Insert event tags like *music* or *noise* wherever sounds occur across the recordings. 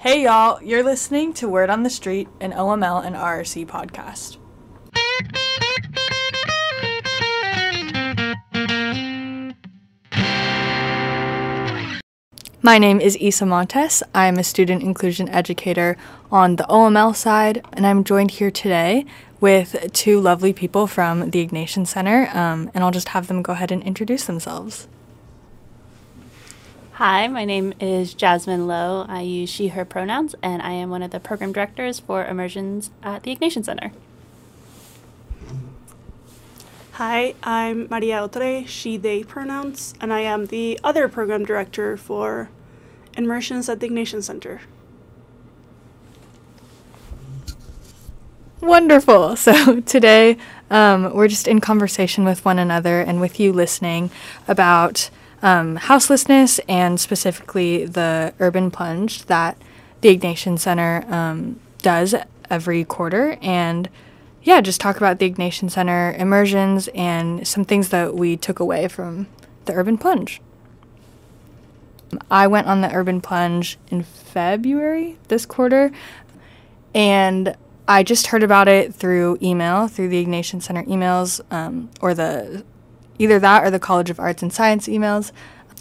Hey y'all, you're listening to Word on the Street, an OML and RRC podcast. My name is Isa Montes. I'm a student inclusion educator on the OML side, and I'm joined here today with two lovely people from the Ignatian Center, um, and I'll just have them go ahead and introduce themselves. Hi, my name is Jazmine Low. I use she, her pronouns, and I am one of the program directors for immersions at the Ignatian Center. Hi, I'm Maria Autrey, she, they pronouns, and I am the other program director for immersions at the Ignatian Center. Wonderful. *laughs* So today um, we're just in conversation with one another and with you listening about um, houselessness and specifically the urban plunge that the Ignatian Center um, does every quarter. And yeah, just talk about the Ignatian Center immersions and some things that we took away from the urban plunge. I went on the urban plunge in February this quarter, and I just heard about it through email, through the Ignatian Center emails, um, or the either that or the College of Arts and Science emails.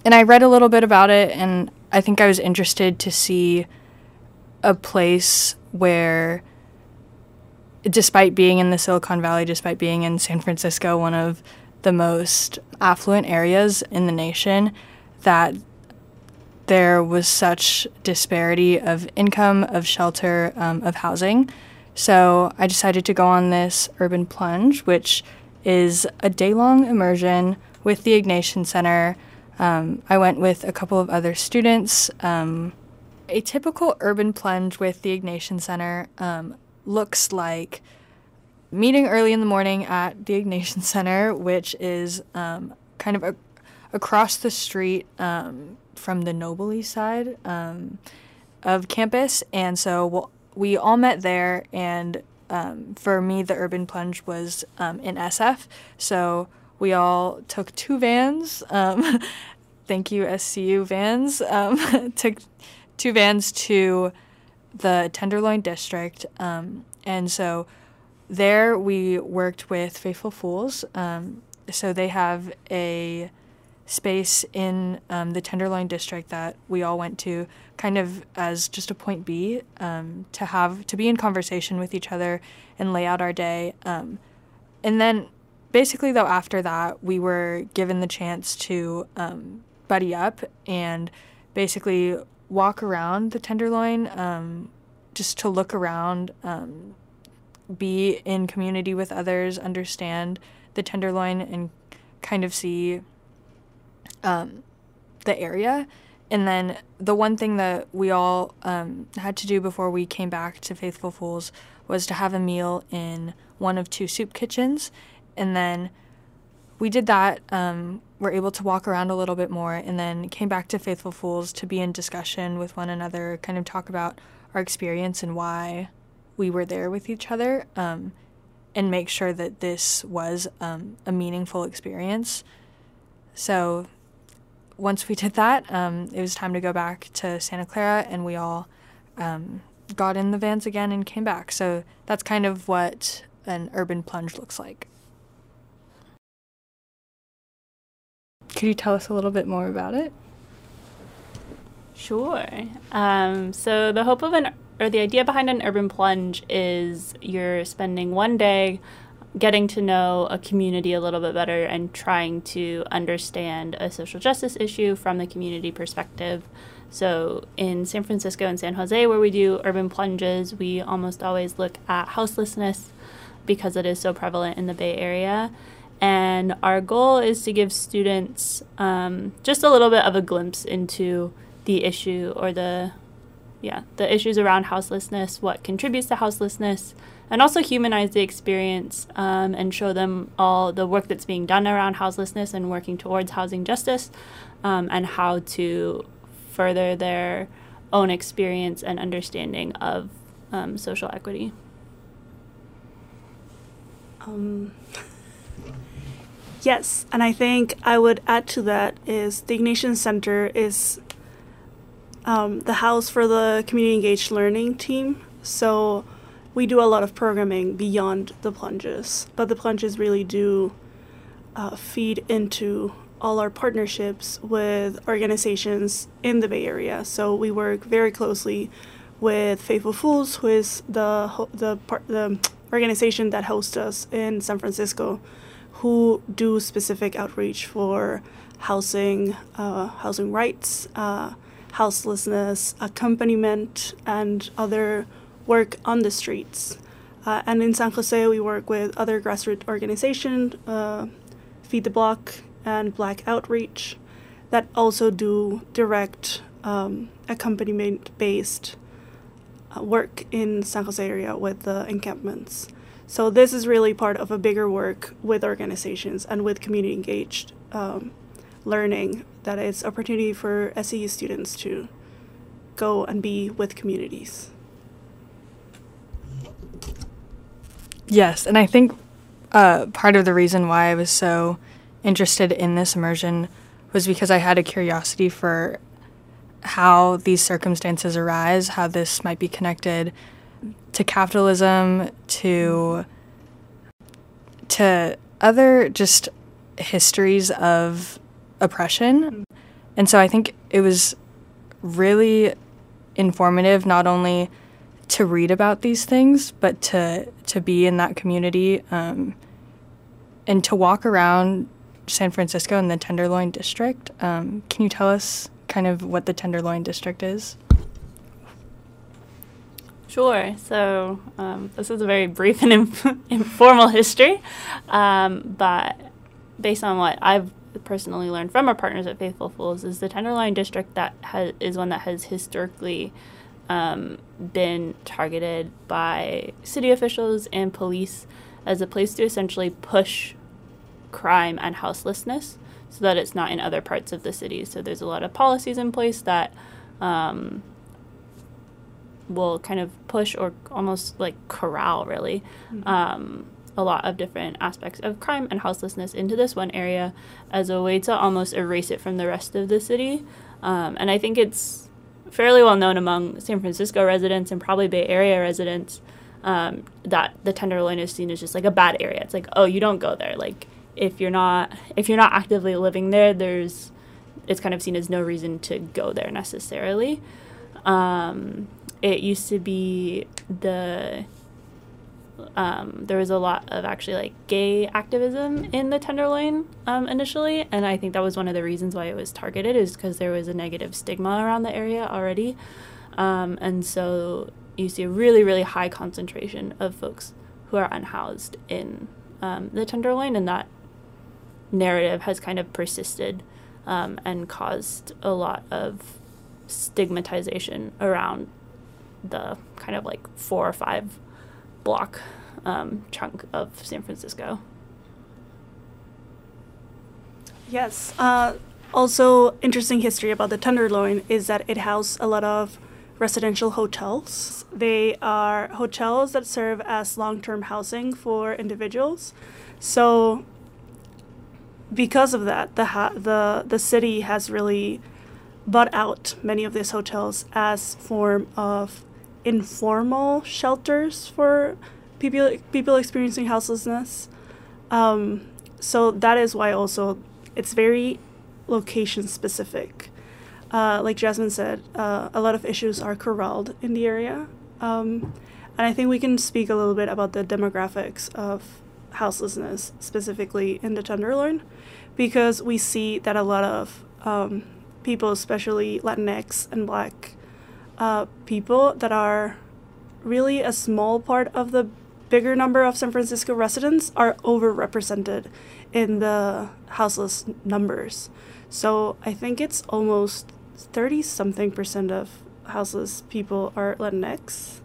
And I read a little bit about it, and I think I was interested to see a place where, despite being in the Silicon Valley, despite being in San Francisco, one of the most affluent areas in the nation, that there was such disparity of income, of shelter, um, of housing. So I decided to go on this urban plunge, which is a day long immersion with the Ignatian Center. Um, I went with a couple of other students. Um, a typical urban plunge with the Ignatian Center um, looks like meeting early in the morning at the Ignatian *laughs* Center, which is um, kind of a, across the street um, from the Noble side um, of campus, and so we'll, we all met there. And um, for me, the urban plunge was um, in SF, so we all took two vans. Um, *laughs* thank you, SCU vans. Um, *laughs* took two vans to the Tenderloin district, um, and so there we worked with Faithful Fools. so they have a space in um, the Tenderloin district that we all went to, kind of as just a point B um, to have to be in conversation with each other and lay out our day. Um, and then, basically, though, after that, we were given the chance to um, buddy up and basically walk around the Tenderloin, um, just to look around, um, be in community with others, understand the Tenderloin, and kind of see um, the area. And then the one thing that we all um, had to do before we came back to Faithful Fools was to have a meal in one of two soup kitchens. And then we did that. Um, we're able to walk around a little bit more and then came back to Faithful Fools to be in discussion with one another, kind of talk about our experience and why we were there with each other, um, and make sure that this was um, a meaningful experience. So once we did that, um, it was time to go back to Santa Clara, and we all um, got in the vans again and came back. So that's kind of what an urban plunge looks like. Could you tell us a little bit more about it? Sure. Um, so the hope of an or the idea behind an urban plunge is you're spending one day getting to know a community a little bit better and trying to understand a social justice issue from the community perspective. So, in San Francisco and San Jose, where we do urban plunges, we almost always look at houselessness because it is so prevalent in the Bay Area. And our goal is to give students um, just a little bit of a glimpse into the issue or the yeah the issues around houselessness, what contributes to houselessness, and also humanize the experience um, and show them all the work that's being done around houselessness and working towards housing justice um, and how to further their own experience and understanding of um, social equity. Um, yes, and I think I would add to that is the Ignatian Center is um, the house for the community engaged learning team. So we do a lot of programming beyond the plunges, but the plunges really do uh, feed into all our partnerships with organizations in the Bay Area. So we work very closely with Faithful Fools, who is the the the organization that hosts us in San Francisco, who do specific outreach for housing, uh, housing rights, uh, houselessness, accompaniment, and other work on the streets. Uh, and in San Jose, we work with other grassroots organizations, uh, Feed the Block and Black Outreach, that also do direct um, accompaniment-based uh, work in San Jose area with the encampments. So this is really part of a bigger work with organizations and with community engaged um, learning that is opportunity for SCU students to go and be with communities. Yes, and I think uh, part of the reason why I was so interested in this immersion was because I had a curiosity for how these circumstances arise, how this might be connected to capitalism, to to other just histories of oppression. And so I think it was really informative not only to read about these things, but to to be in that community um, and to walk around San Francisco in the Tenderloin district. Um, can you tell us kind of what the Tenderloin district is? Sure. So um, this is a very brief and inf- *laughs* informal history, um, but based on what I've personally learned from our partners at Faithful Fools, is the Tenderloin district that has, is one that has historically um, been targeted by city officials and police as a place to essentially push crime and houselessness so that it's not in other parts of the city. So there's a lot of policies in place that um, will kind of push or almost like corral, really, mm-hmm. um, a lot of different aspects of crime and houselessness into this one area as a way to almost erase it from the rest of the city. Um, and I think it's fairly well known among San Francisco residents and probably Bay Area residents um, that the Tenderloin is seen as just like a bad area. It's like, oh, you don't go there. Like if you're not if you're not actively living there, there's it's kind of seen as no reason to go there necessarily. Um, it used to be the um, there was a lot of actually like gay activism in the Tenderloin um, initially, and I think that was one of the reasons why it was targeted is because there was a negative stigma around the area already, um, and so you see a really really high concentration of folks who are unhoused in um, the Tenderloin, and that narrative has kind of persisted um, and caused a lot of stigmatization around the kind of like four or five block um, chunk of San Francisco. Yes. Uh, also, interesting history about the Tenderloin is that it houses a lot of residential hotels. They are hotels that serve as long term housing for individuals. So, because of that, the, the, the city has really bought out many of these hotels as form of informal shelters for people people experiencing houselessness. Um, so that is why also it's very location specific. Uh, like Jazmine said, uh, a lot of issues are corralled in the area. Um, and I think we can speak a little bit about the demographics of houselessness, specifically in the Tenderloin, because we see that a lot of um, people, especially Latinx and Black uh, people that are really a small part of the bigger number of San Francisco residents are overrepresented in the houseless numbers. So I think it's almost 30 something percent of houseless people are Latinx.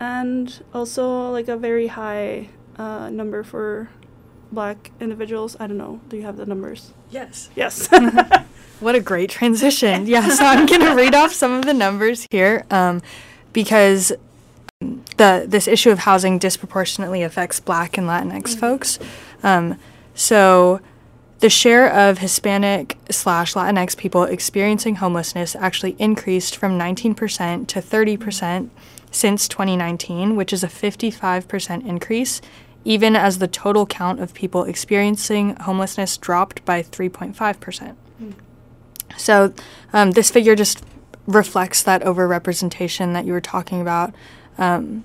And also like a very high uh, number for black individuals. I don't know. Do you have the numbers? Yes. Yes. *laughs* What a great transition. Yeah, so I'm going *laughs* to read off some of the numbers here um, because the this issue of housing disproportionately affects Black and Latinx mm-hmm. folks. Um, so the share of Hispanic slash Latinx people experiencing homelessness actually increased from 19% to 30% since 2019, which is a 55% increase, even as the total count of people experiencing homelessness dropped by 3.5%. So, um, this figure just reflects that overrepresentation that you were talking about. Um,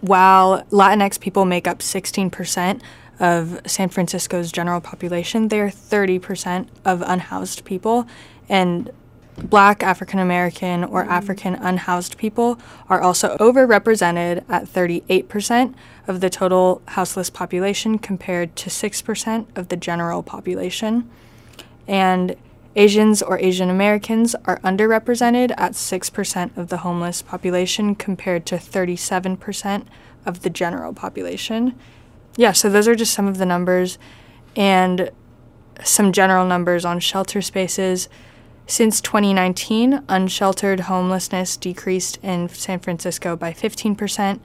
while Latinx people make up 16% of San Francisco's general population, they are 30% of unhoused people. And Black, African American, or African unhoused people are also overrepresented at 38% of the total houseless population compared to 6% of the general population. And Asians or Asian Americans are underrepresented at 6% of the homeless population compared to 37% of the general population. Yeah, so those are just some of the numbers and some general numbers on shelter spaces. Since 2019, unsheltered homelessness decreased in San Francisco by 15%.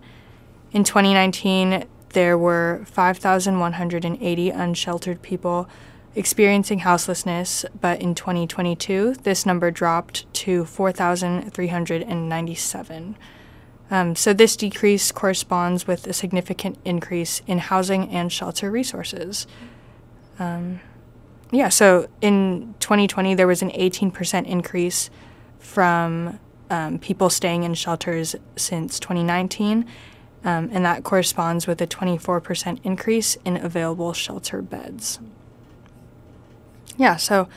In 2019, there were 5,180 unsheltered people experiencing houselessness, but in 2022, this number dropped to 4,397. Um, so, this decrease corresponds with a significant increase in housing and shelter resources. Um, yeah, so in 2020, there was an 18% increase from um, people staying in shelters since 2019, um, and that corresponds with a 24% increase in available shelter beds. Yeah, so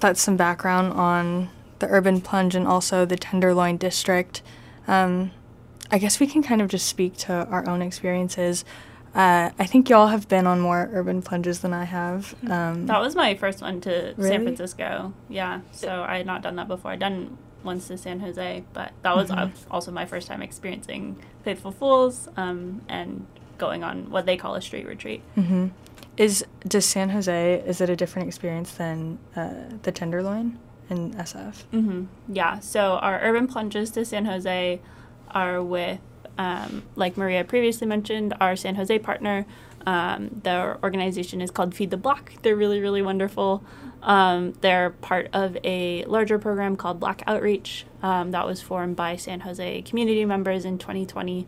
that's some background on the urban plunge and also the Tenderloin district. Um, I guess we can kind of just speak to our own experiences. Uh, I think y'all have been on more urban plunges than I have. Um, That was my first one to Really? San Francisco. Yeah, so I had not done that before. I'd done once to San Jose, but that was uh, also my first time experiencing Faithful Fools um, and going on what they call a street retreat. hmm Is does San Jose is it a different experience than uh, the Tenderloin in SF? hmm Yeah. So our urban plunges to San Jose are with, um, like Maria previously mentioned, our San Jose partner. Um, organization is called Feed the Block. They're really, really wonderful. Um, they're part of a larger program called Black Outreach um, that was formed by San Jose community members in 2020.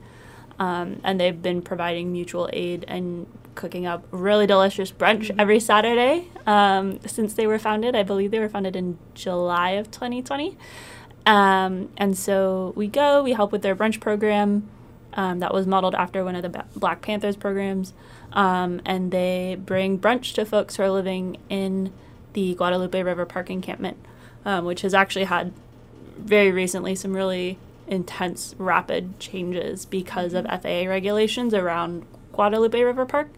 Um, and they've been providing mutual aid and cooking up really delicious brunch every Saturday um, since they were founded. I believe they were founded in July of 2020. Um, and so we go, we help with their brunch program um, that was modeled after one of the Ba- Black Panthers programs. Um, and they bring brunch to folks who are living in the Guadalupe River Park encampment, um, which has actually had very recently some really intense, rapid changes because of FAA regulations around Guadalupe River Park.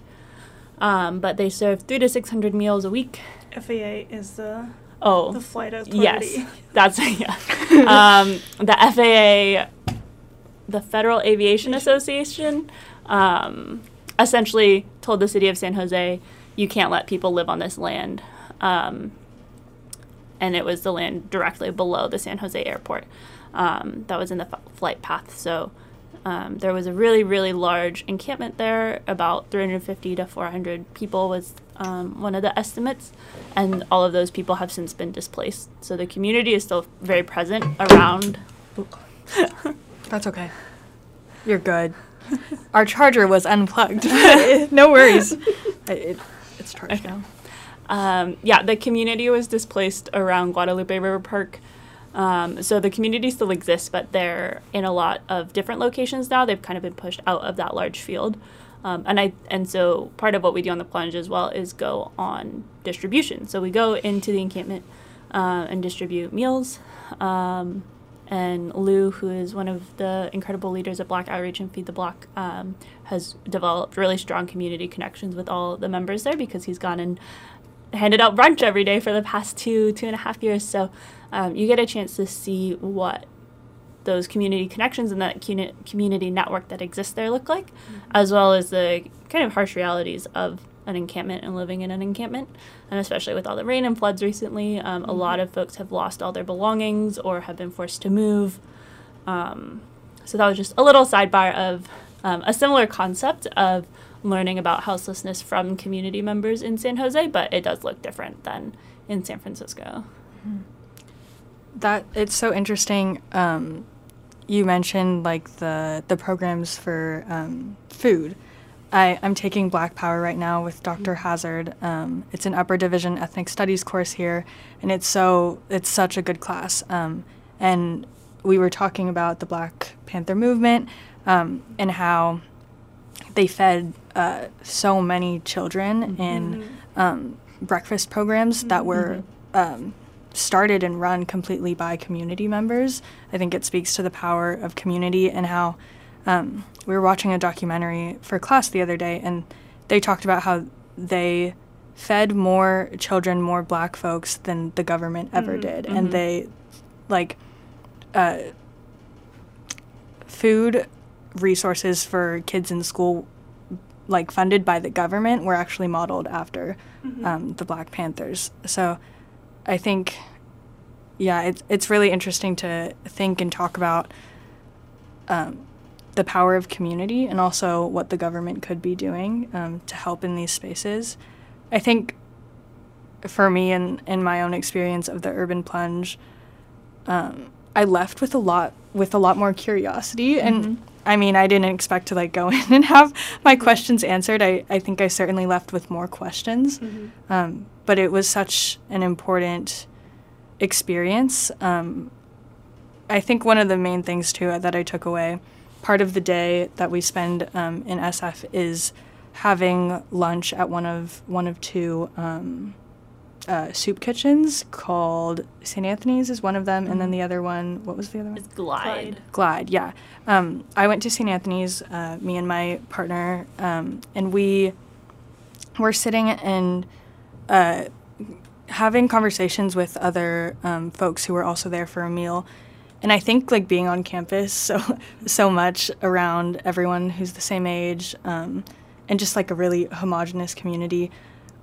Um, but they serve three to six hundred meals a week. FAA is the Oh, the flight authority. Yes, *laughs* that's *laughs* yeah. *laughs* um, the FAA, the Federal Aviation Association, um, essentially told the city of San Jose, "You can't let people live on this land," um, and it was the land directly below the San Jose airport um, that was in the f- flight path. So. Um, there was a really, really large encampment there. About 350 to 400 people was um, one of the estimates, and all of those people have since been displaced. So the community is still very present around. *laughs* That's okay. You're good. *laughs* Our charger was unplugged. *laughs* no worries. It, it- it's charged now. Um, yeah, the community was displaced around Guadalupe River Park. Um, so the community still exists, but they're in a lot of different locations now. They've kind of been pushed out of that large field. Um, and I and so part of what we do on the plunge as well is go on distribution. So we go into the encampment uh, and distribute meals. Um, and Lou, who is one of the incredible leaders at Black Outreach and Feed the Block, um, has developed really strong community connections with all the members there because he's gone and handed out brunch every day for the past two two and a half years. So um, you get a chance to see what those community connections and that community network that exists there look like, as well as the kind of harsh realities of an encampment and living in an encampment. And especially with all the rain and floods recently, um, a lot of folks have lost all their belongings or have been forced to move. Um, so that was just a little sidebar of um, a similar concept of learning about houselessness from community members in San Jose, but it does look different than in San Francisco. That it's so interesting. Um, you mentioned like the the programs for um, food. I, I'm taking Black Power right now with Dr. Hazard. Um, it's an upper division ethnic studies course here, and it's so it's such a good class. Um, and we were talking about the Black Panther movement um, and how they fed uh, so many children in um, breakfast programs that were um, started and run completely by community members. I think it speaks to the power of community and how um, we were watching a documentary for class the other day, and they talked about how they fed more children, more black folks than the government ever did, and they like uh, food resources for kids in school like funded by the government were actually modeled after um, the Black Panthers. So I think, yeah, it's it's really interesting to think and talk about um, the power of community and also what the government could be doing um, to help in these spaces. I think for me and in my own experience of the urban plunge, um, I left with a lot with a lot more curiosity and I mean I didn't expect to like go *laughs* in and have my questions answered. I, I think I certainly left with more questions. Um, but it was such an important experience. Um, I think one of the main things too that I took away, part of the day that we spend um, in SF is having lunch at one of one of two um, uh, soup kitchens called St. Anthony's is one of them, and then the other one, what was the other one? It's Glide. Glide, yeah. Um, I went to St. Anthony's, uh, me and my partner, um, and we were sitting and uh, having conversations with other um, folks who were also there for a meal. And I think like being on campus *laughs* so so much around everyone who's the same age, um, and just like a really homogenous community,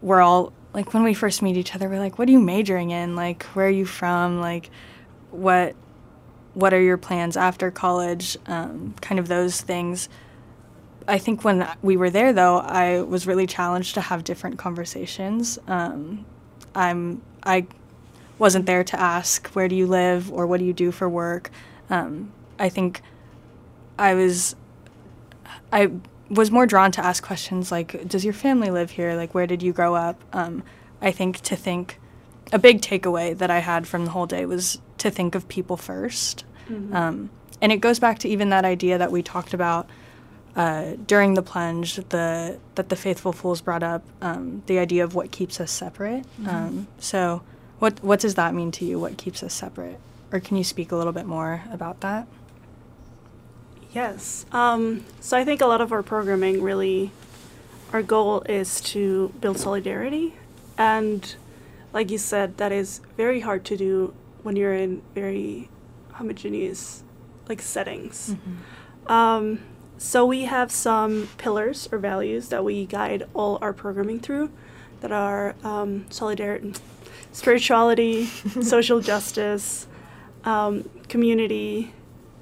we're all like when we first meet each other, we're like, "What are you majoring in? Like, where are you from? Like, what what are your plans after college? Um, kind of those things. I think when we were there, though, I was really challenged to have different conversations. Um, I'm I wasn't there to ask where do you live or what do you do for work. Um, I think I was I was more drawn to ask questions like, does your family live here? Like, where did you grow up? Um, I think to think a big takeaway that I had from the whole day was to think of people 1st Um, and it goes back to even that idea that we talked about uh, during the plunge, the that the faithful fools brought up, um, the idea of what keeps us separate. Um, so, what what does that mean to you? What keeps us separate? Or can you speak a little bit more about that? Yes. Um, so I think a lot of our programming really, our goal is to build solidarity. And like you said, that is very hard to do when you're in very homogeneous like settings. Um, so we have some pillars or values that we guide all our programming through that are um, solidarity, spirituality, *laughs* social justice, um, community,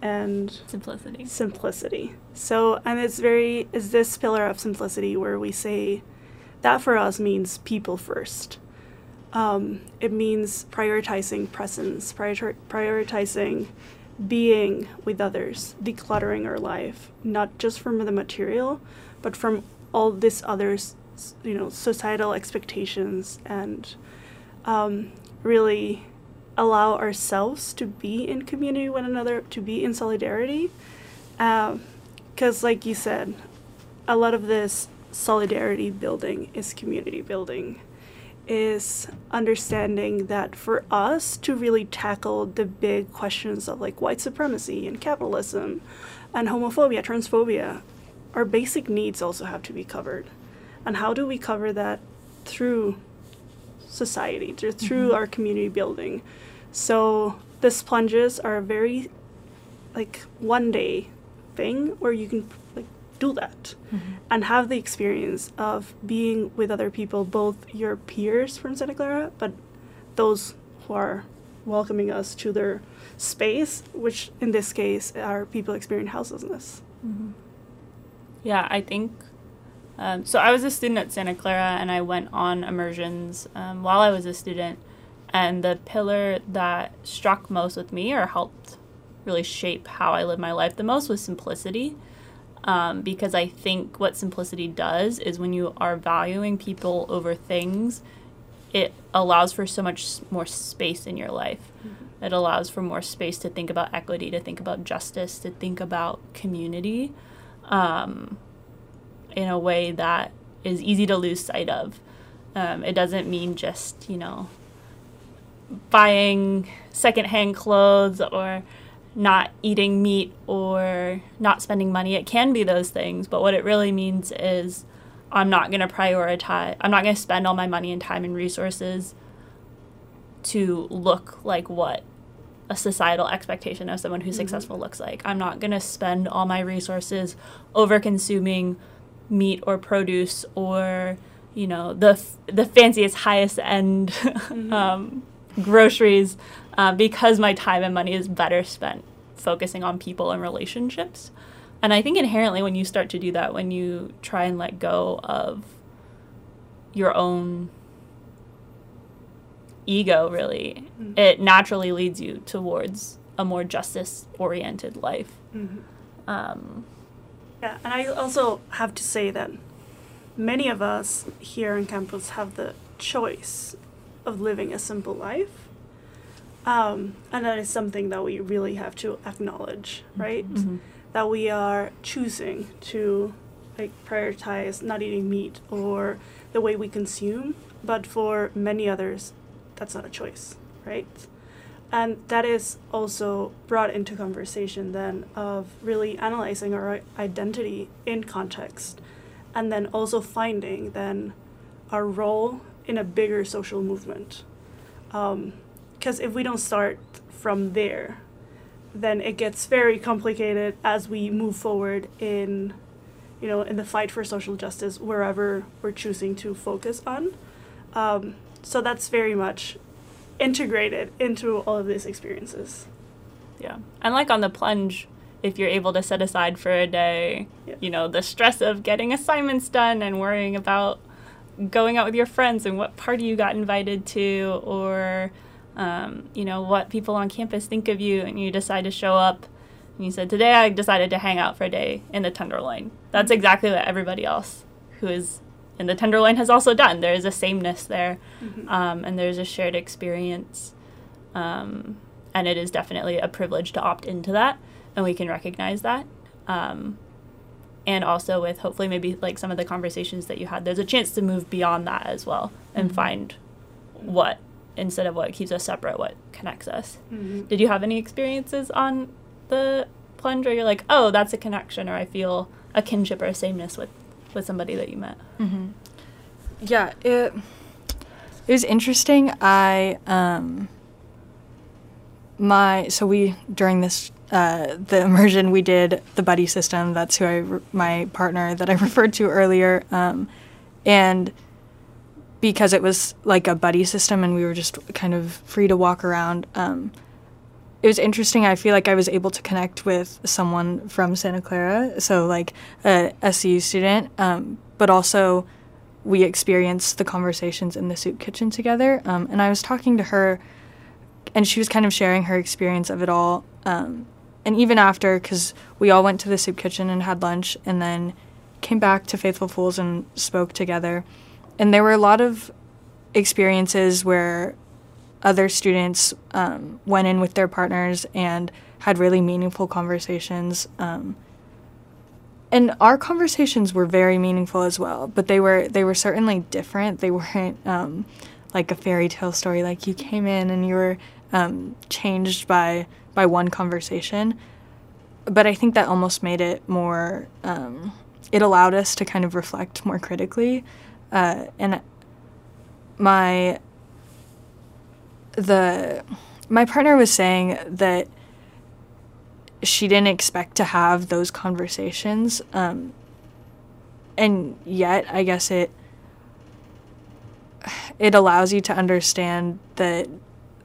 and Simplicity. simplicity. So, and it's very, is this pillar of simplicity where we say that for us means people first. Um, it means prioritizing presence, prior- prioritizing being with others, decluttering our life, not just from the material, but from all this others, you know, societal expectations and um, really allow ourselves to be in community with another, to be in solidarity. Because, like you said, a lot of this solidarity building is community building, is understanding that for us to really tackle the big questions of like white supremacy and capitalism and homophobia, transphobia, our basic needs also have to be covered. And how do we cover that through society, through, through mm-hmm. our community building? So the plunges are a very like one day thing where you can do that and have the experience of being with other people, both your peers from Santa Clara, but those who are welcoming us to their space, which in this case are people experiencing houselessness. Yeah, I think. Um, so I was a student at Santa Clara, and I went on immersions um, while I was a student. And the pillar that struck most with me, or helped really shape how I live my life the most, was simplicity. Um, because I think what simplicity does is when you are valuing people over things, it allows for so much more space in your life. Mm-hmm. It allows for more space to think about equity, to think about justice, to think about community um, in a way that is easy to lose sight of. Um, it doesn't mean just, you know, buying secondhand clothes or not eating meat or not spending money. It can be those things, but what it really means is I'm not going to prioritize, I'm not going to spend all my money and time and resources to look like what a societal expectation of someone who's mm-hmm. successful looks like. I'm not going to spend all my resources over consuming meat or produce or you know the the fanciest highest end *laughs* mm-hmm. um, groceries uh, because my time and money is better spent focusing on people and relationships. And I think inherently, when you start to do that, when you try and let go of your own ego, really, mm-hmm. it naturally leads you towards a more justice oriented life. Mm-hmm. Um, yeah, and I also have to say that many of us here on campus have the choice of living a simple life. Um, and that is something that we really have to acknowledge, right? Mm-hmm. That we are choosing to like prioritize not eating meat or the way we consume but for many others that's not a choice right? And that is also brought into conversation then of really analyzing our identity in context and then also finding then our role in a bigger social movement because if we don't start from there then it gets very complicated as we move forward in you know in the fight for social justice wherever we're choosing to focus on. Um, so that's very much integrated into all of these experiences. Yeah. And like on the plunge if you're able to set aside for a day yeah. you know the stress of getting assignments done and worrying about going out with your friends and what party you got invited to or um, you know, what people on campus think of you, and you decide to show up. And you said, Today I decided to hang out for a day in the Tenderloin. That's exactly what everybody else who is in the Tenderloin has also done. There is a sameness there, mm-hmm. um, and there's a shared experience. Um, and it is definitely a privilege to opt into that, and we can recognize that. Um, and also with hopefully maybe like some of the conversations that you had, there's a chance to move beyond that as well and mm-hmm. find what instead of what keeps us separate, what connects us. Mm-hmm. Did you have any experiences on the plunge where you're like, oh, that's a connection, or I feel a kinship or a sameness with, with somebody that you met? Mm-hmm. Yeah, it it was interesting. I um my so we during this uh, the immersion we did the buddy system. That's who I re- my partner that I *laughs* referred to earlier, um, and because it was like a buddy system and we were just kind of free to walk around. Um, it was interesting. I feel like I was able to connect with someone from Santa Clara, so like a SCU student, um, but also we experienced the conversations in the soup kitchen together. Um, and I was talking to her, and she was kind of sharing her experience of it all. Um, and even after, because we all went to the soup kitchen and had lunch, and then came back to Faithful Fools and spoke together and there were a lot of experiences where other students um, went in with their partners and had really meaningful conversations. Um, and our conversations were very meaningful as well, but they were they were certainly different. They weren't um, like a fairy tale story. Like you came in and you were um, changed by by one conversation. But I think that almost made it more. Um, it allowed us to kind of reflect more critically uh, and my the my partner was saying that she didn't expect to have those conversations um, and yet i guess it it allows you to understand that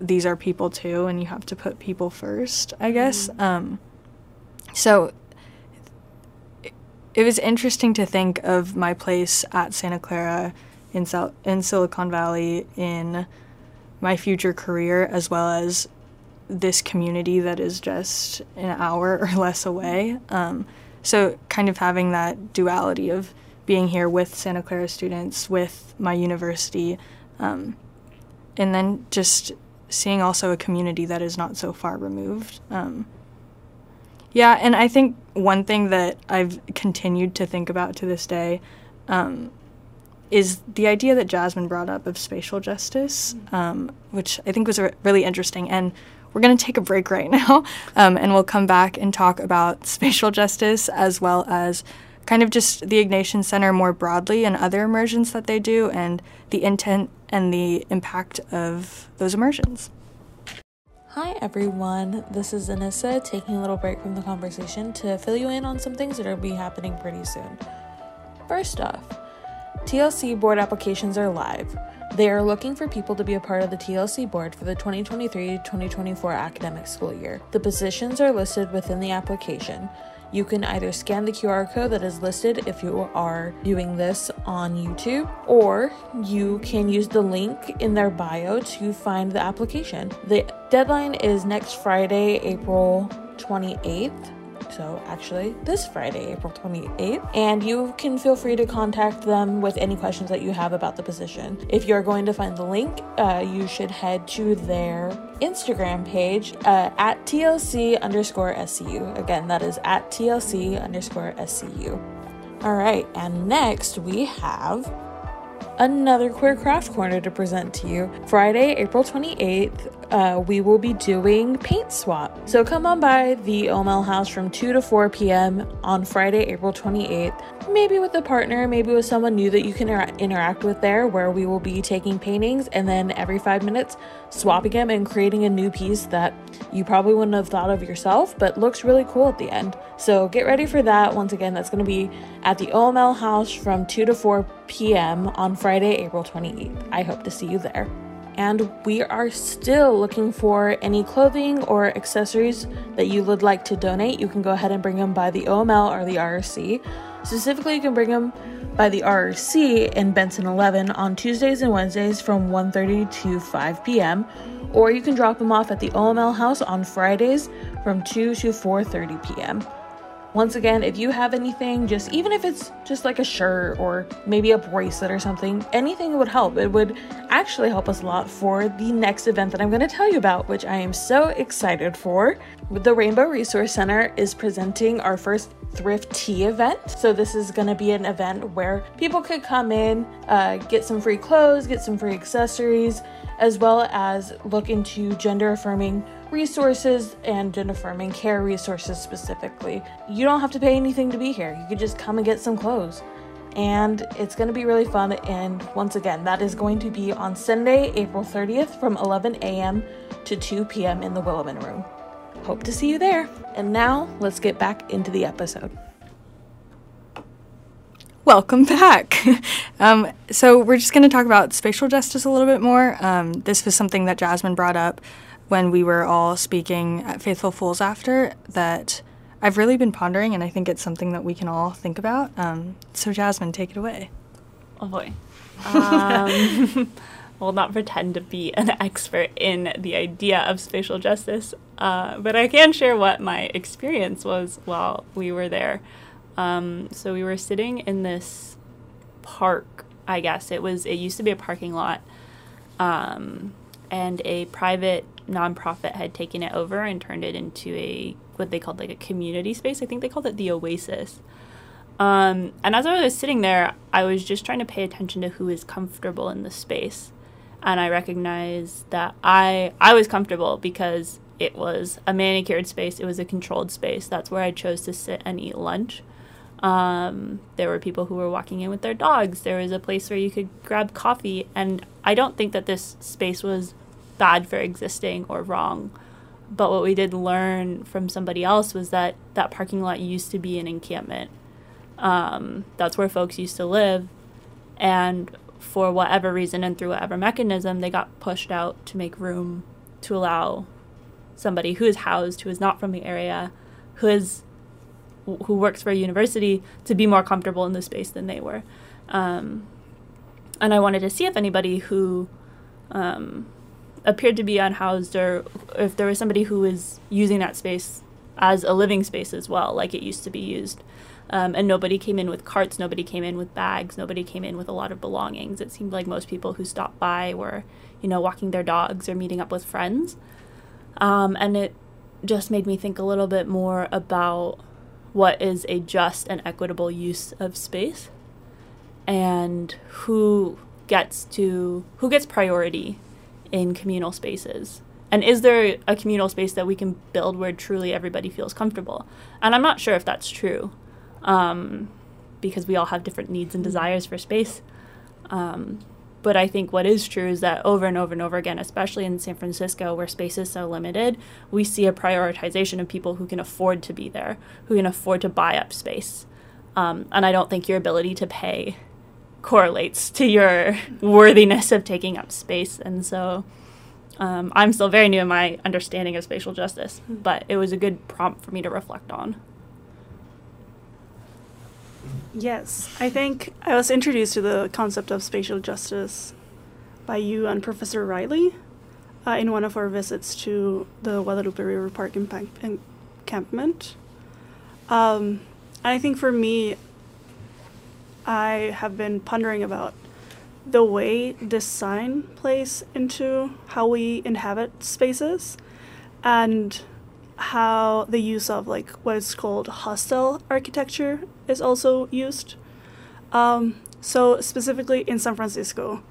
these are people too and you have to put people first i guess mm-hmm. um, so it was interesting to think of my place at Santa Clara in South in Silicon Valley in my future career as well as this community that is just an hour *laughs* or less away. Um, so kind of having that duality of being here with Santa Clara students, with my university, um, and then just seeing also a community that is not so far removed. Um, yeah, and I think one thing that I've continued to think about to this day um, is the idea that Jazmine brought up of spatial justice, um, which I think was re- really interesting. And we're going to take a break right *laughs* now, um, and we'll come back and talk about spatial justice as well as kind of just the Ignatian Center more broadly and other immersions that they do, and the intent and the impact of those immersions. Hi everyone, this is Anissa taking a little break from the conversation to fill you in on some things that are be happening pretty soon. First off, TLC board applications are live. They are looking for people to be a part of the TLC board for the 2023 2024 academic school year. The positions are listed within the application. You can either scan the QR code that is listed if you are viewing this on YouTube, or you can use the link in their bio to find the application. The deadline is next Friday, April 28th. So, actually, this Friday, April 28th, and you can feel free to contact them with any questions that you have about the position. If you're going to find the link, uh, you should head to their Instagram page uh, at TLC underscore SCU. Again, that is at TLC underscore SCU. All right, and next we have another Queer Craft Corner to present to you. Friday, April 28th, uh, we will be doing paint swap. So come on by the OML house from 2 to 4 p.m. on Friday, April 28th. Maybe with a partner, maybe with someone new that you can inter- interact with there, where we will be taking paintings and then every five minutes swapping them and creating a new piece that you probably wouldn't have thought of yourself, but looks really cool at the end. So get ready for that. Once again, that's going to be at the OML house from 2 to 4 p.m. on Friday, April 28th. I hope to see you there and we are still looking for any clothing or accessories that you would like to donate. You can go ahead and bring them by the OML or the RRC. Specifically, you can bring them by the RRC in Benson 11 on Tuesdays and Wednesdays from 1:30 to 5 p.m. or you can drop them off at the OML house on Fridays from 2 to 4:30 p.m. Once again, if you have anything, just even if it's just like a shirt or maybe a bracelet or something, anything would help. It would actually help us a lot for the next event that I'm going to tell you about, which I am so excited for. The Rainbow Resource Center is presenting our first thrift tea event. So, this is going to be an event where people could come in, uh, get some free clothes, get some free accessories, as well as look into gender affirming resources and gender affirming care resources specifically. You don't have to pay anything to be here, you could just come and get some clothes. And it's going to be really fun. And once again, that is going to be on Sunday, April 30th from 11 a.m. to 2 p.m. in the Williman Room. Hope to see you there. And now let's get back into the episode. Welcome back. *laughs* um, so, we're just going to talk about spatial justice a little bit more. Um, this was something that Jazmine brought up when we were all speaking at Faithful Fools after that I've really been pondering, and I think it's something that we can all think about. Um, so, Jazmine, take it away. Oh boy. *laughs* Um, *laughs* will not pretend to be an expert in the idea of spatial justice, uh, but I can share what my experience was while we were there. Um, so we were sitting in this park. I guess it was. It used to be a parking lot, um, and a private nonprofit had taken it over and turned it into a what they called like a community space. I think they called it the Oasis. Um, and as I was sitting there, I was just trying to pay attention to who is comfortable in the space, and I recognized that I I was comfortable because it was a manicured space. It was a controlled space. That's where I chose to sit and eat lunch. Um, there were people who were walking in with their dogs. There was a place where you could grab coffee, and I don't think that this space was bad for existing or wrong. But what we did learn from somebody else was that that parking lot used to be an encampment. Um, that's where folks used to live. And for whatever reason and through whatever mechanism, they got pushed out to make room to allow somebody who is housed, who is not from the area, who is who works for a university to be more comfortable in the space than they were. Um, and I wanted to see if anybody who um, appeared to be unhoused or if there was somebody who was using that space as a living space as well, like it used to be used. Um, and nobody came in with carts, nobody came in with bags, nobody came in with a lot of belongings. It seemed like most people who stopped by were, you know, walking their dogs or meeting up with friends. Um, and it just made me think a little bit more about what is a just and equitable use of space and who gets to who gets priority in communal spaces? And is there a communal space that we can build where truly everybody feels comfortable? And i'm not sure if that's true um, because we all have different needs and desires for space. Um, but I think what is true is that over and over and over again, especially in San Francisco where space is so limited, we see a prioritization of people who can afford to be there, who can afford to buy up space. Um, and I don't think your ability to pay correlates to your worthiness of taking up space. And so um, I'm still very new in my understanding of spatial justice, but it was a good prompt for me to reflect on. Yes, I think I was introduced to the concept of spatial justice by you and Professor Riley uh, in one of our visits to the Guadalupe River Park encampment. Um, I think for me, I have been pondering about the way design plays into how we inhabit spaces and how the use of like what is called hostile architecture is also used. Um, so specifically in San Francisco,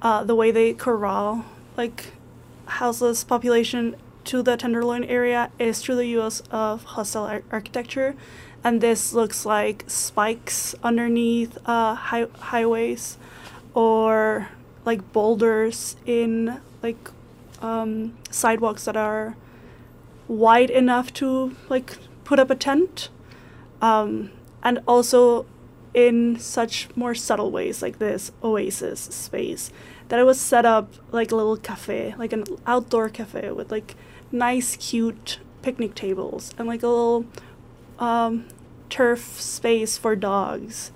uh, the way they corral like houseless population to the Tenderloin area is through the use of hostile ar- architecture, and this looks like spikes underneath uh, hi- highways, or like boulders in like um, sidewalks that are wide enough to like put up a tent. Um, and also in such more subtle ways like this oasis space that it was set up like a little cafe like an outdoor cafe with like nice cute picnic tables and like a little um, turf space for dogs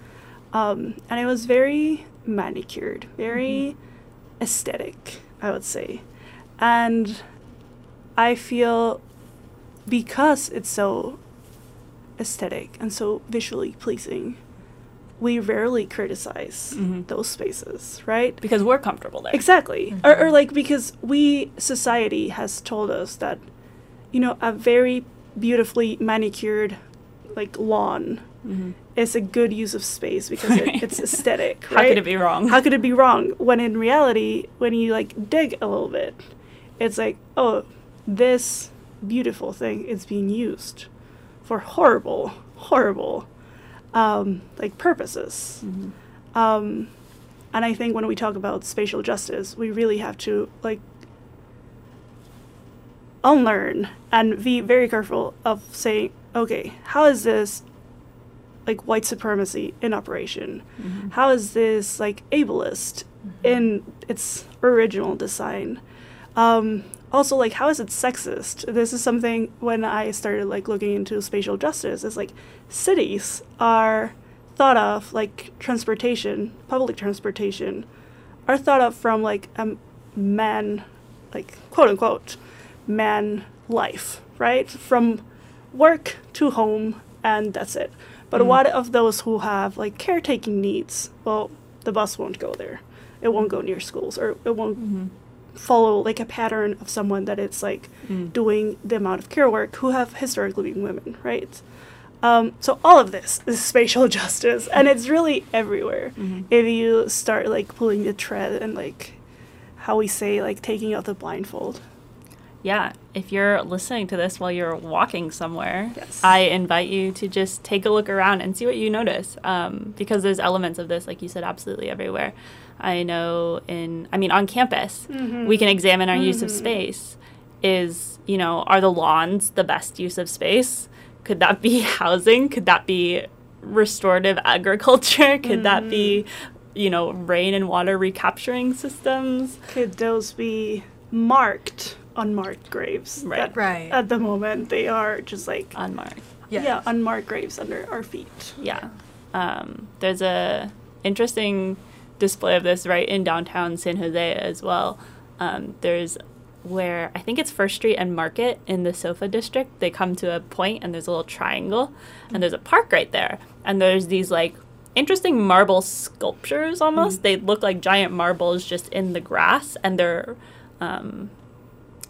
um, and it was very manicured very mm-hmm. aesthetic i would say and i feel because it's so aesthetic and so visually pleasing, we rarely criticize mm-hmm. those spaces, right? Because we're comfortable there. Exactly. Mm-hmm. Or, or like because we, society has told us that, you know, a very beautifully manicured like lawn mm-hmm. is a good use of space because it, *laughs* it's aesthetic. right? How could it be wrong? How could it be wrong? When in reality, when you like dig a little bit, it's like, oh, this beautiful thing is being used for horrible, horrible, um, like purposes. Mm-hmm. Um, and I think when we talk about spatial justice, we really have to like unlearn and be very careful of saying, okay, how is this like white supremacy in operation? Mm-hmm. How is this like ableist mm-hmm. in its original design? Um, also like how is it sexist this is something when i started like looking into spatial justice is like cities are thought of like transportation public transportation are thought of from like a man like quote unquote man life right from work to home and that's it but mm. what of those who have like caretaking needs well the bus won't go there it won't go near schools or it won't mm-hmm follow like a pattern of someone that it's like mm. doing the amount of care work who have historically been women, right? Um, so all of this is *laughs* spatial *laughs* justice, and it's really everywhere. Mm-hmm. If you start like pulling the thread and like how we say like taking out the blindfold. Yeah, if you're listening to this while you're walking somewhere, yes. I invite you to just take a look around and see what you notice, um, because there's elements of this, like you said, absolutely everywhere. I know in, I mean, on campus, mm-hmm. we can examine our mm-hmm. use of mm-hmm. space. Is, you know, are the lawns the best use of space? Could that be *laughs* housing? Could that be restorative agriculture? *laughs* Could mm-hmm. that be, mm-hmm. you know, rain and water recapturing systems? Could those be marked unmarked graves? Right. right. At the moment, they are just like unmarked. Yes. yeah, unmarked graves under our feet. Yeah. Um, there's a interesting display of this right in downtown San Jose as well. Um, there's where I think it's First Street and Market in the SoFA district. They come to a point and there's a little triangle and there's a park right there. And there's these like interesting marble sculptures almost. They look like giant marbles just in the grass and they're um,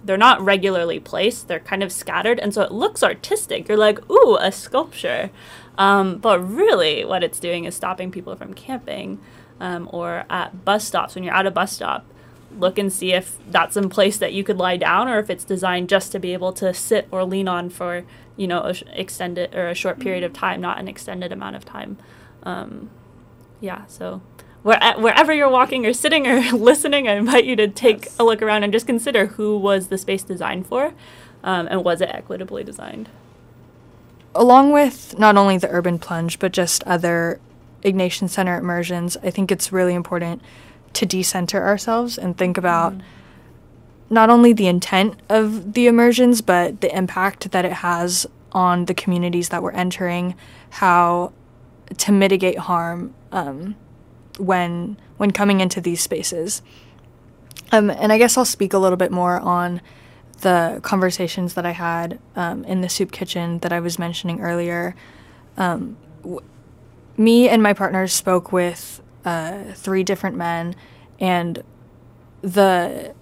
they're not regularly placed. They're kind of scattered, and so it looks artistic. You're like, ooh, a sculpture. Um, but really, what it's doing is stopping people from camping um, or at bus stops. When you're at a bus stop, look and see if that's in place that you could lie down, or if it's designed just to be able to sit or lean on for you know a sh- extended or a short period of time, not an extended amount of time. Um, yeah, so where, wherever you're walking or sitting or *laughs* listening, I invite you to take Yes. a look around and just consider who was the space designed for, um, and was it equitably designed. along with not only the urban plunge but just other Ignatian Center immersions, I think it's really important to decenter ourselves and think about not only the intent of the immersions but the impact that it has on the communities that we're entering, how to mitigate harm um, when when coming into these spaces. Um, and I guess I'll speak a little bit more on the conversations that I had um, in the soup kitchen that I was mentioning earlier. Um, w- me and my partners spoke with uh, three different men, and the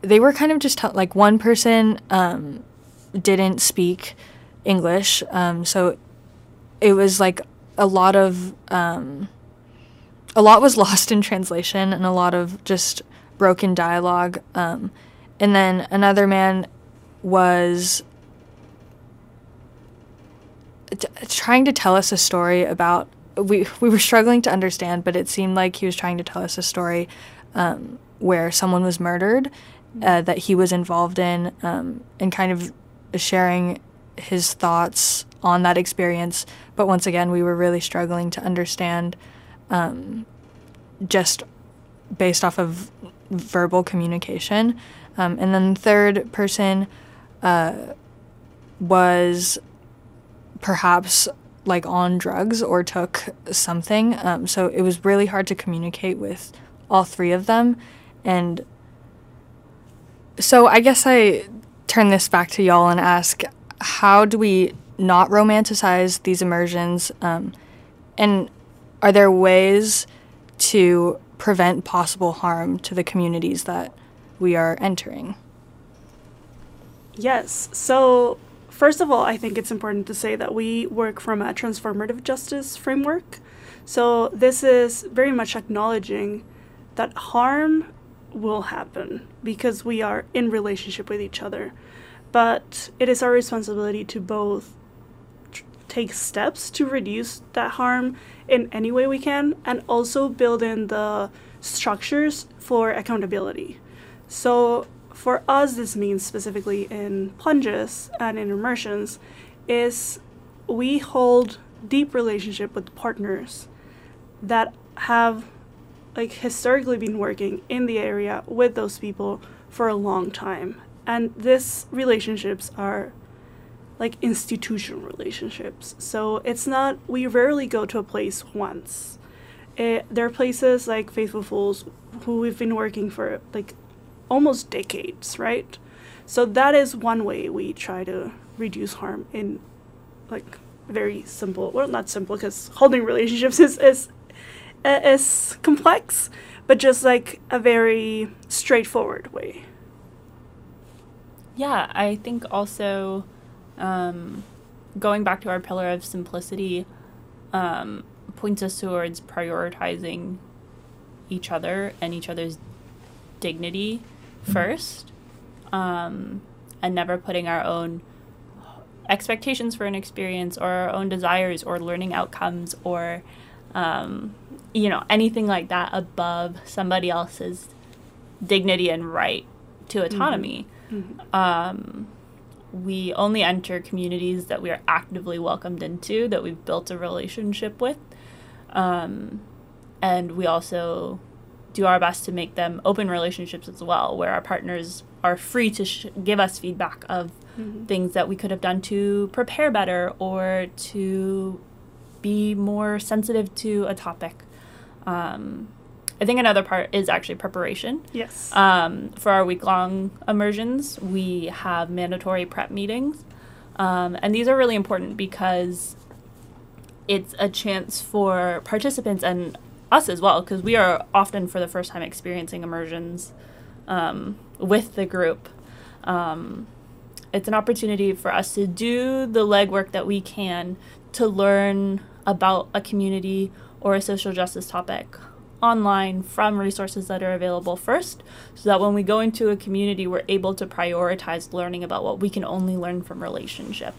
they were kind of just tell- like one person um, didn't speak English, um, so it was like a lot of um, a lot was *laughs* lost in translation and a lot of just broken dialogue. Um, and then another man was t- trying to tell us a story about we we were struggling to understand, but it seemed like he was trying to tell us a story um, where someone was murdered uh, that he was involved in, um, and kind of sharing his thoughts on that experience. But once again, we were really struggling to understand um, just based off of verbal communication. Um, and then the third person uh, was perhaps like on drugs or took something. Um, so it was really hard to communicate with all three of them. And so I guess I turn this back to y'all and ask how do we not romanticize these immersions? Um, and are there ways to prevent possible harm to the communities that we are entering? Yes. So, first of all, I think it's important to say that we work from a transformative justice framework. So, this is very much acknowledging that harm will happen because we are in relationship with each other. But it is our responsibility to both take steps to reduce that harm in any way we can and also build in the structures for accountability. So for us, this means specifically in plunges and in immersions, is we hold deep relationship with partners that have like historically been working in the area with those people for a long time. And these relationships are like institutional relationships. So it's not, we rarely go to a place once. It, there are places like Faithful Fools who we've been working for like almost decades, right? So that is one way we try to reduce harm in like very simple, well, not simple because holding relationships is, is, eh, is complex, but just like a very straightforward way. Yeah, I think also um, going back to our pillar of simplicity um, points us towards prioritizing each other and each other's dignity first um, and never putting our own expectations for an experience or our own desires or learning outcomes or um, you know anything like that above somebody else's dignity and right to autonomy. Um, we only enter communities that we are actively welcomed into, that we've built a relationship with. Um, and we also do our best to make them open relationships as well, where our partners are free to sh- give us feedback of mm-hmm. things that we could have done to prepare better or to be more sensitive to a topic. Um, I think another part is actually preparation. Yes. Um, for our week long immersions, we have mandatory prep meetings. Um, and these are really important because it's a chance for participants and us as well, because we are often for the first time experiencing immersions um, with the group. Um, it's an opportunity for us to do the legwork that we can to learn about a community or a social justice topic online from resources that are available first, so that when we go into a community, we're able to prioritize learning about what we can only learn from relationship.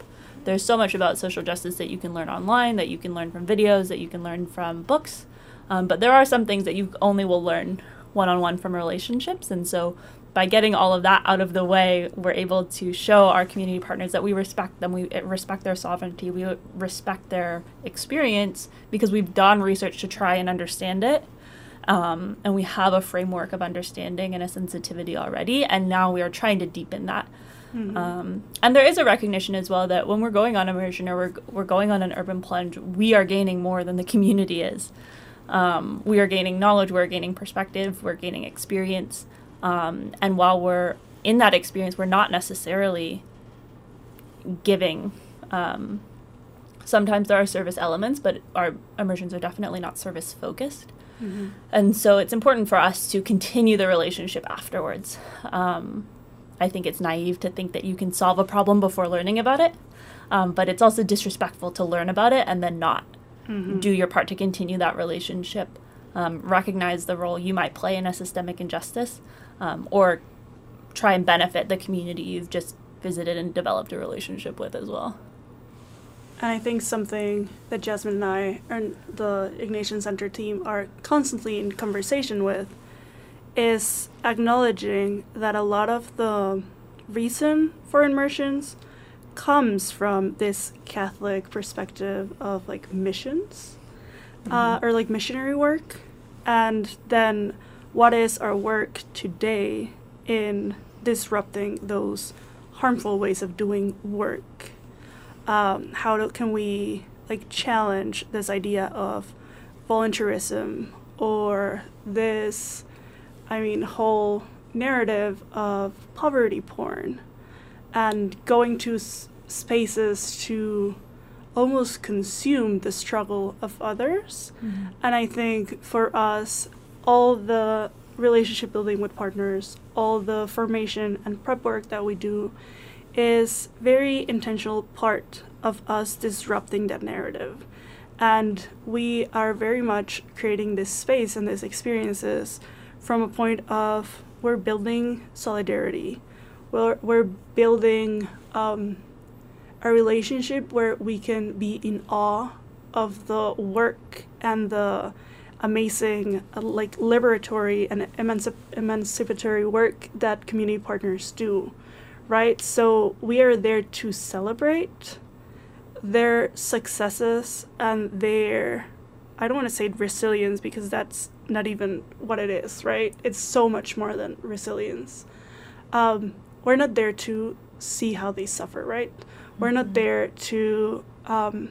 There's so much about social justice that you can learn online, that you can learn from videos, that you can learn from books, um, but there are some things that you only will learn one on one from relationships. And so by getting all of that out of the way, we're able to show our community partners that we respect them, we respect their sovereignty, we respect their experience because we've done research to try and understand it. Um, and we have a framework of understanding and a sensitivity already, and now we are trying to deepen that. Mm-hmm. Um, and there is a recognition as well that when we're going on immersion or we're, we're going on an urban plunge, we are gaining more than the community is. Um, we are gaining knowledge, we're gaining perspective, we're gaining experience. Um, and while we're in that experience, we're not necessarily giving. Um, sometimes there are service elements, but our immersions are definitely not service focused. Mm-hmm. And so it's important for us to continue the relationship afterwards. Um, I think it's naive to think that you can solve a problem before learning about it, um, but it's also disrespectful to learn about it and then not mm-hmm. do your part to continue that relationship. Um, recognize the role you might play in a systemic injustice, um, or try and benefit the community you've just visited and developed a relationship with as well. And I think something that Jazmine and I and the Ignatian Center team are constantly in conversation with is acknowledging that a lot of the reason for immersions comes from this Catholic perspective of like missions uh, mm-hmm. uh, or like missionary work. And then what is our work today in disrupting those harmful ways of doing work? Um, how do, can we like challenge this idea of volunteerism or this, I mean, whole narrative of poverty porn? and going to s- spaces to almost consume the struggle of others. Mm-hmm. And I think for us, all the relationship building with partners, all the formation and prep work that we do is very intentional part of us disrupting that narrative. And we are very much creating this space and these experiences from a point of we're building solidarity we're, we're building um, a relationship where we can be in awe of the work and the amazing uh, like liberatory and emancip- emancipatory work that community partners do right so we are there to celebrate their successes and their i don't want to say resilience because that's not even what it is right it's so much more than resilience um, we're not there to see how they suffer, right? We're not mm-hmm. there to um,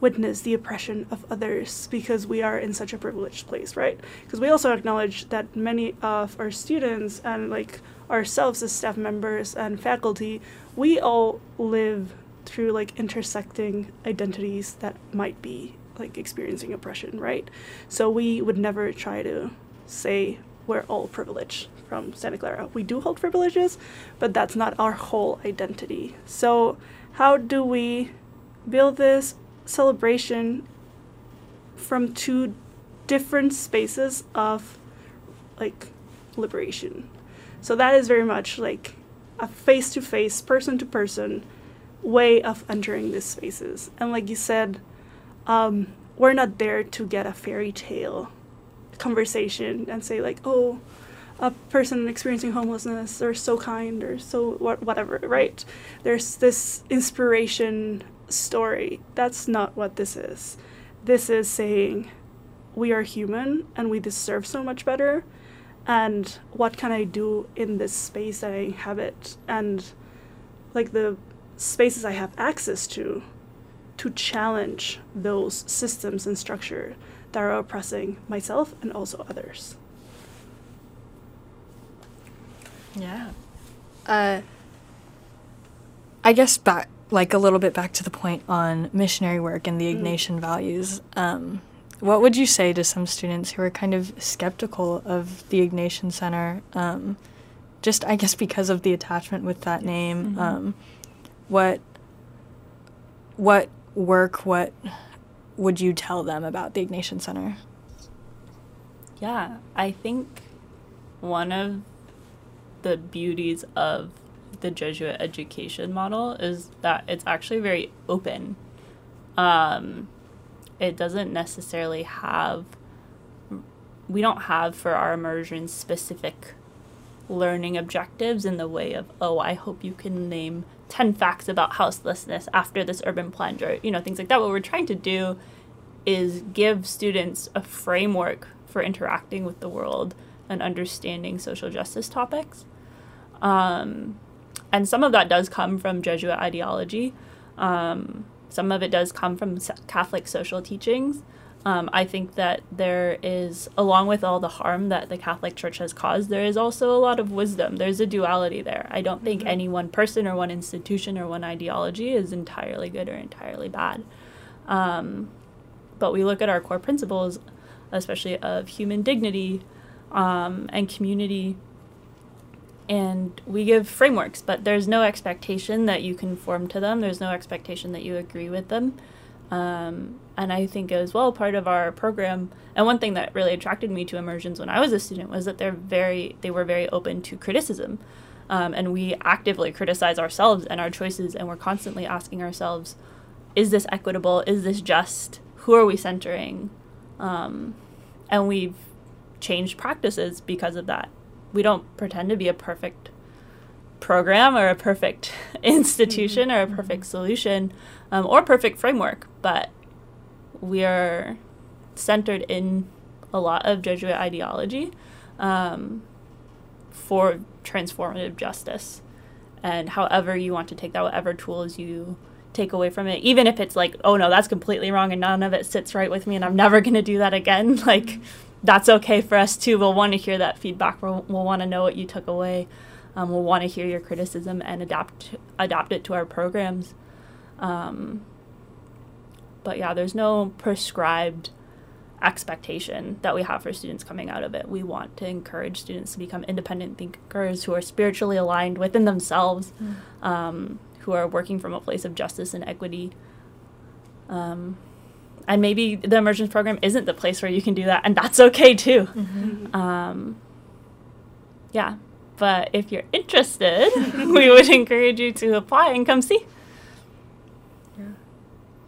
witness the oppression of others because we are in such a privileged place, right? Because we also acknowledge that many of our students and like ourselves as staff members and faculty, we all live through like intersecting identities that might be like experiencing oppression, right? So we would never try to say we're all privileged from Santa Clara. We do hold privileges, but that's not our whole identity. So, how do we build this celebration from two different spaces of like liberation? So, that is very much like a face to face, person to person way of entering these spaces. And, like you said, um, we're not there to get a fairy tale conversation and say, like, oh, a person experiencing homelessness or so kind or so what whatever right? There's this inspiration story. That's not what this is. This is saying we are human and we deserve so much better and what can i do in this space that i inhabit and like the spaces I have access to to challenge those systems and structure that are oppressing myself and also others. Yeah. Uh, I guess back, like a little bit back to the point on missionary work and the Mm. Ignatian values. Um, what would you say to some students who are kind of skeptical of the Ignatian Center? Um, just, I guess, because of the attachment with that name. Mhm. Um, what, what work? What would you tell them about the Ignatian Center? Yeah, I think one of the beauties of the Jesuit education model is that it's actually very open. Um, it doesn't necessarily have, we don't have for our immersion specific learning objectives in the way of, oh, I hope you can name 10 facts about houselessness after this urban plunge or, you know, things like that. What we're trying to do is give students a framework for interacting with the world and understanding social justice topics. Um, and some of that does come from Jesuit ideology. Um, some of it does come from Catholic social teachings. Um, I think that there is, along with all the harm that the Catholic Church has caused, there is also a lot of wisdom. There's a duality there. I don't think Mhm. any one person or one institution or one ideology is entirely good or entirely bad. Um, but we look at our core principles, especially of human dignity um, and community, and we give frameworks, but there's no expectation that you conform to them. There's no expectation that you agree with them. Um, and I think as well part of our program, and one thing that really attracted me to immersions when I was a student was that they're very, they were very open to criticism. Um, and we actively criticize ourselves and our choices, and we're constantly asking ourselves, is this equitable? Is this just? Who are we centering? Um, and we've changed practices because of that. We don't pretend to be a perfect program or a perfect *laughs* institution or a perfect solution um, or perfect framework, but we are centered in a lot of Jesuit ideology um, for transformative justice. And however you want to take that, whatever tools you take away from it, even if it's like, oh no, that's completely wrong and none of it sits right with me and I'm never going to do that again, *laughs* like that's okay for us too. We'll want to hear that feedback. We'll, we'll want to know what you took away. Um, we'll want to hear your criticism and adapt adapt it to our programs. Um, but yeah, there's no prescribed expectation that we have for students coming out of it. We want to encourage students to become independent thinkers who are spiritually aligned within themselves, um, who are working from a place of justice and equity. Um, and maybe the immersions program isn't the place where you can do that, and that's okay too. Mm-hmm. Um, yeah, but if you're interested, *laughs* we would encourage you to apply and come see. Yeah.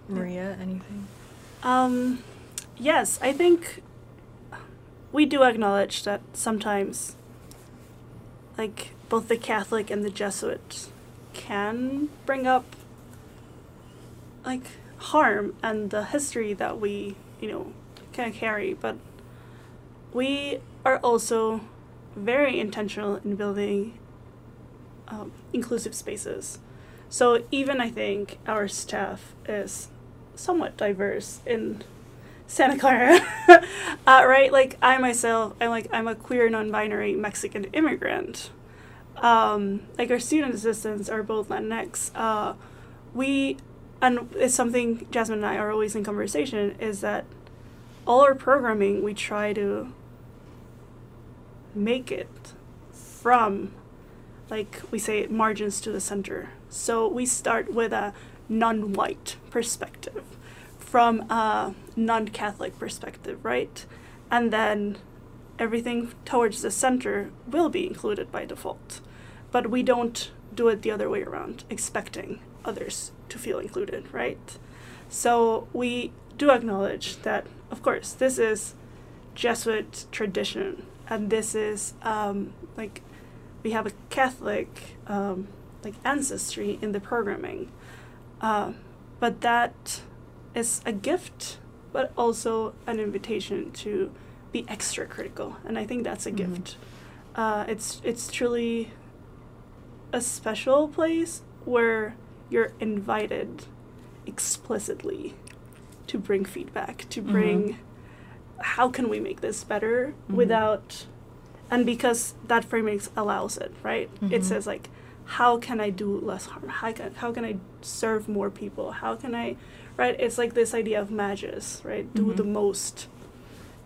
Maria, anything? Um, yes, I think we do acknowledge that sometimes, like, both the Catholic and the Jesuit can bring up, like, harm and the history that we, you know, of carry, but we are also very intentional in building um, inclusive spaces. So even I think our staff is somewhat diverse in Santa Clara, *laughs* uh, right? Like I myself, I'm like I'm a queer, non-binary Mexican immigrant. Um, like our student assistants are both Latinx. Uh, we, and it's something Jazmine and I are always in conversation is that all our programming we try to make it from like we say margins to the center. So we start with a non-white perspective from a non-catholic perspective right? And then everything towards the center will be included by default. But we don't do it the other way around expecting others to feel included right so we do acknowledge that of course this is jesuit tradition and this is um, like we have a Catholic um, like ancestry in the programming, uh, but that is a gift, but also an invitation to be extra critical, and I think that's a Mhm. gift. Uh, it's it's truly a special place where you're invited explicitly to bring feedback, to bring mm-hmm. how can we make this better mm-hmm. without and because that framing allows it, right? It mm-hmm. says like how can I do less harm? How can how can I serve more people? How can I right? It's like this idea of magis, right? Do the most.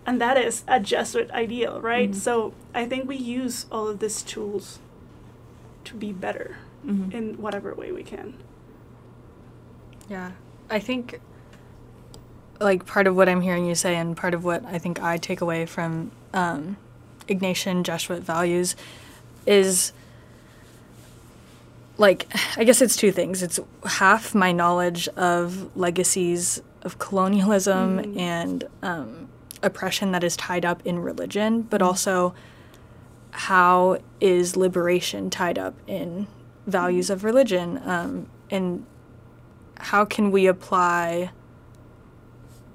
And that is a Jesuit ideal, right? So I think we use all of these tools to be better in whatever way we can. Yeah. I think like part of what I'm hearing you say and part of what I think I take away from um, Ignatian Jesuit values is like I guess it's two things. It's half my knowledge of legacies of colonialism and um, oppression that is tied up in religion, but also how is liberation tied up in values of religion um, and how can we apply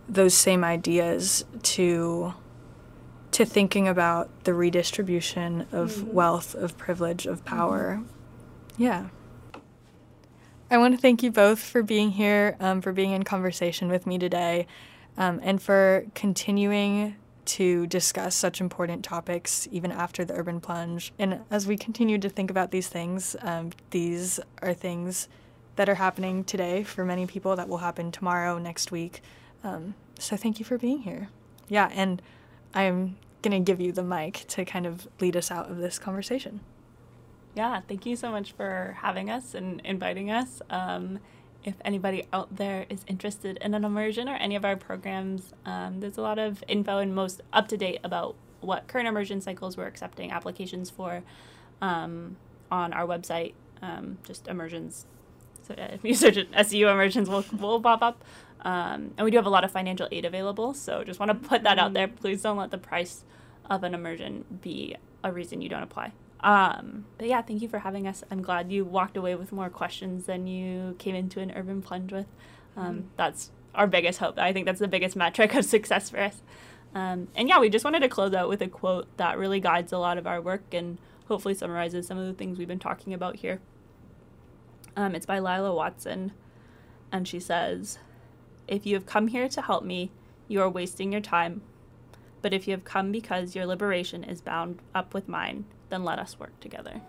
those same ideas to to thinking about the redistribution of wealth, of privilege, of power. Yeah. I want to thank you both for being here, um, for being in conversation with me today, um, and for continuing to discuss such important topics even after the urban plunge. And as we continue to think about these things, um, these are things that are happening today for many people that will happen tomorrow, next week. Um, so thank you for being here. Yeah, and I'm going to give you the mic to kind of lead us out of this conversation. Yeah, thank you so much for having us and inviting us. Um, if anybody out there is interested in an immersion or any of our programs, um, there's a lot of info and most up to date about what current immersion cycles we're accepting applications for um, on our website. Um, just immersions. So uh, if you search it, SU immersions will will pop up. Um, and we do have a lot of financial aid available. So just want to put that out there. Please don't let the price of an immersion be a reason you don't apply. Um, but yeah, thank you for having us. I'm glad you walked away with more questions than you came into an urban plunge with. Um, That's our biggest hope. I think that's the biggest metric of *laughs* success for us. Um, and yeah, we just wanted to close out with a quote that really guides a lot of our work and hopefully summarizes some of the things we've been talking about here. Um, it's by Lilla Watson, and she says, If you have come here to help me, you are wasting your time. But if you have come because your liberation is bound up with mine, then let us work together.